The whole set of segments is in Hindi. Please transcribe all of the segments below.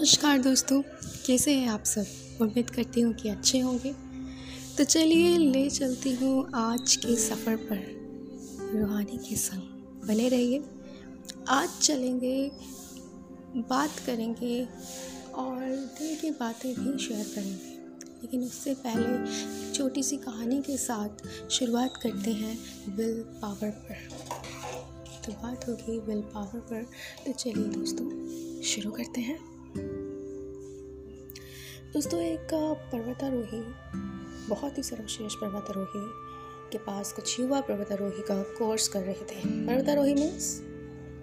नमस्कार दोस्तों, कैसे हैं आप सब? उम्मीद करती हूँ कि अच्छे होंगे। तो चलिए, ले चलती हूँ आज के सफ़र पर। रूहानी के संग बने रहिए। आज चलेंगे, बात करेंगे और दिल की बातें भी शेयर करेंगे। लेकिन उससे पहले छोटी सी कहानी के साथ शुरुआत करते हैं विल पावर पर। तो बात होगी विल पावर पर। तो चलिए दोस्तों, शुरू करते हैं। दोस्तों, एक पर्वतारोही, बहुत ही सर्वश्रेष्ठ पर्वतारोही के पास कुछ युवा पर्वतारोही का कोर्स कर रहे थे। पर्वतारोही means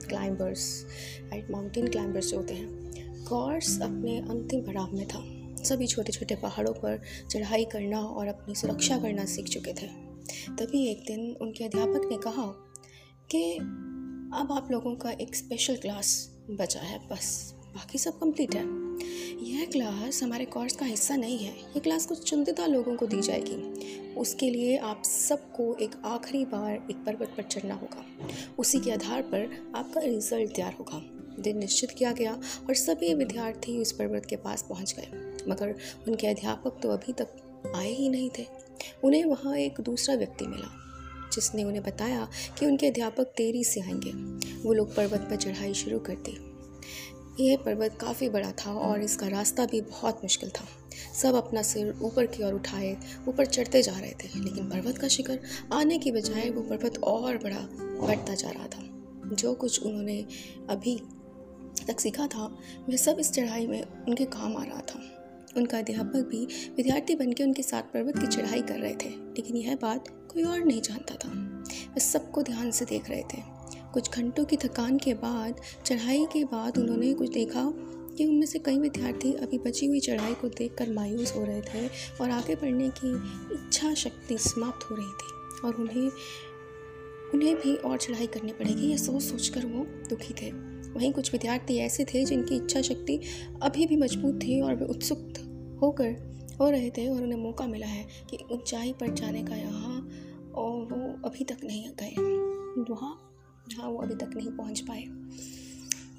climbers right mountain climbers जो होते हैं। कोर्स अपने अंतिम पड़ाव में था। सभी छोटे छोटे पहाड़ों पर चढ़ाई करना और अपनी सुरक्षा करना सीख चुके थे। तभी एक दिन उनके अध्यापक ने कहा कि अब आप लोगों का एक स्पेशल क्लास बचा है, बस। बाकी सब कंप्लीट है। यह क्लास हमारे कोर्स का हिस्सा नहीं है। ये क्लास कुछ चुनिंदा लोगों को दी जाएगी। उसके लिए आप सबको एक आखिरी बार एक पर्वत पर चढ़ना होगा। उसी के आधार पर आपका रिज़ल्ट तैयार होगा। दिन निश्चित किया गया और सभी विद्यार्थी उस पर्वत के पास पहुँच गए। मगर उनके अध्यापक तो अभी तक आए ही नहीं थे। उन्हें वहाँ एक दूसरा व्यक्ति मिला, जिसने उन्हें बताया कि उनके अध्यापक देरी से आएँगे। वो लोग पर्वत पर चढ़ाई शुरू कर दी। यह पर्वत काफ़ी बड़ा था और इसका रास्ता भी बहुत मुश्किल था। सब अपना सिर ऊपर की ओर उठाए, ऊपर चढ़ते जा रहे थे, लेकिन पर्वत का शिखर आने की बजाय वो पर्वत और बड़ा बढ़ता जा रहा था। जो कुछ उन्होंने अभी तक सीखा था, वह सब इस चढ़ाई में उनके काम आ रहा था। उनका अध्यापक भी विद्यार्थी बनकर उनके साथ पर्वत की चढ़ाई कर रहे थे, लेकिन यह बात कोई और नहीं जानता था। वे सबको ध्यान से देख रहे थे। कुछ घंटों की थकान के बाद, चढ़ाई के बाद उन्होंने कुछ देखा कि उनमें से कई विद्यार्थी अभी बची हुई चढ़ाई को देखकर मायूस हो रहे थे और आगे बढ़ने की इच्छा शक्ति समाप्त हो रही थी और उन्हें उन्हें भी और चढ़ाई करनी पड़ेगी। यह सोच सोच कर वो दुखी थे। वहीं कुछ विद्यार्थी ऐसे थे जिनकी इच्छा शक्ति अभी भी मज़बूत थी और वे उत्सुक होकर हो रहे थे और उन्हें मौका मिला है कि ऊंचाई पर जाने का यहाँ और वो अभी तक नहीं गए। वहाँ जहाँ वो अभी तक नहीं पहुँच पाए।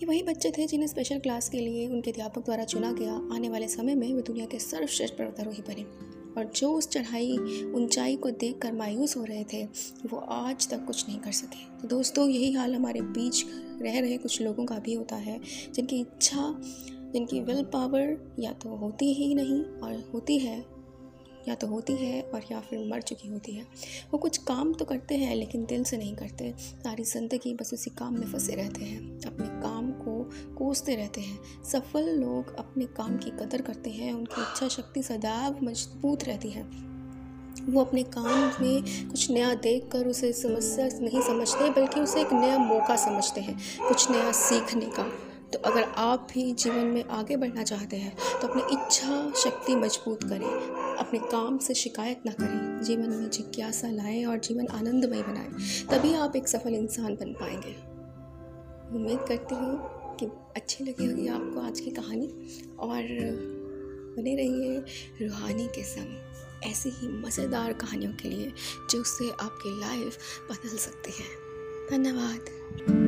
ये वही बच्चे थे जिन्हें स्पेशल क्लास के लिए उनके अध्यापक द्वारा चुना गया। आने वाले समय में वे दुनिया के सर्वश्रेष्ठ पर्वतारोही बने। और जो उस चढ़ाई, ऊंचाई को देख कर मायूस हो रहे थे, वो आज तक कुछ नहीं कर सके। तो दोस्तों, यही हाल हमारे बीच रह रहे कुछ लोगों का भी होता है, जिनकी इच्छा, जिनकी विल पावर या तो होती ही नहीं और होती है या तो होती है और या फिर मर चुकी होती है। वो कुछ काम तो करते हैं, लेकिन दिल से नहीं करते। सारी ज़िंदगी बस उसी काम में फंसे रहते हैं, अपने काम को कोसते रहते हैं। सफल लोग अपने काम की कदर करते हैं, उनकी इच्छा शक्ति सदैव मज़बूत रहती है। वो अपने काम में कुछ नया देख कर उसे समस्या नहीं समझते, बल्कि उसे एक नया मौका समझते हैं, कुछ नया सीखने का। तो अगर आप भी जीवन में आगे बढ़ना चाहते हैं तो अपनी इच्छा शक्ति मज़बूत करें, अपने काम से शिकायत ना करें, जीवन में जिज्ञासा लाएँ और जीवन आनंदमय बनाएँ, तभी आप एक सफल इंसान बन पाएँगे। उम्मीद करती हूँ कि अच्छी लगी होगी आपको आज की कहानी, और बने रहिए रूहानी के संग, ऐसी ही मज़ेदार कहानियों के लिए जो उससे आपकी लाइफ बदल सकती है। धन्यवाद।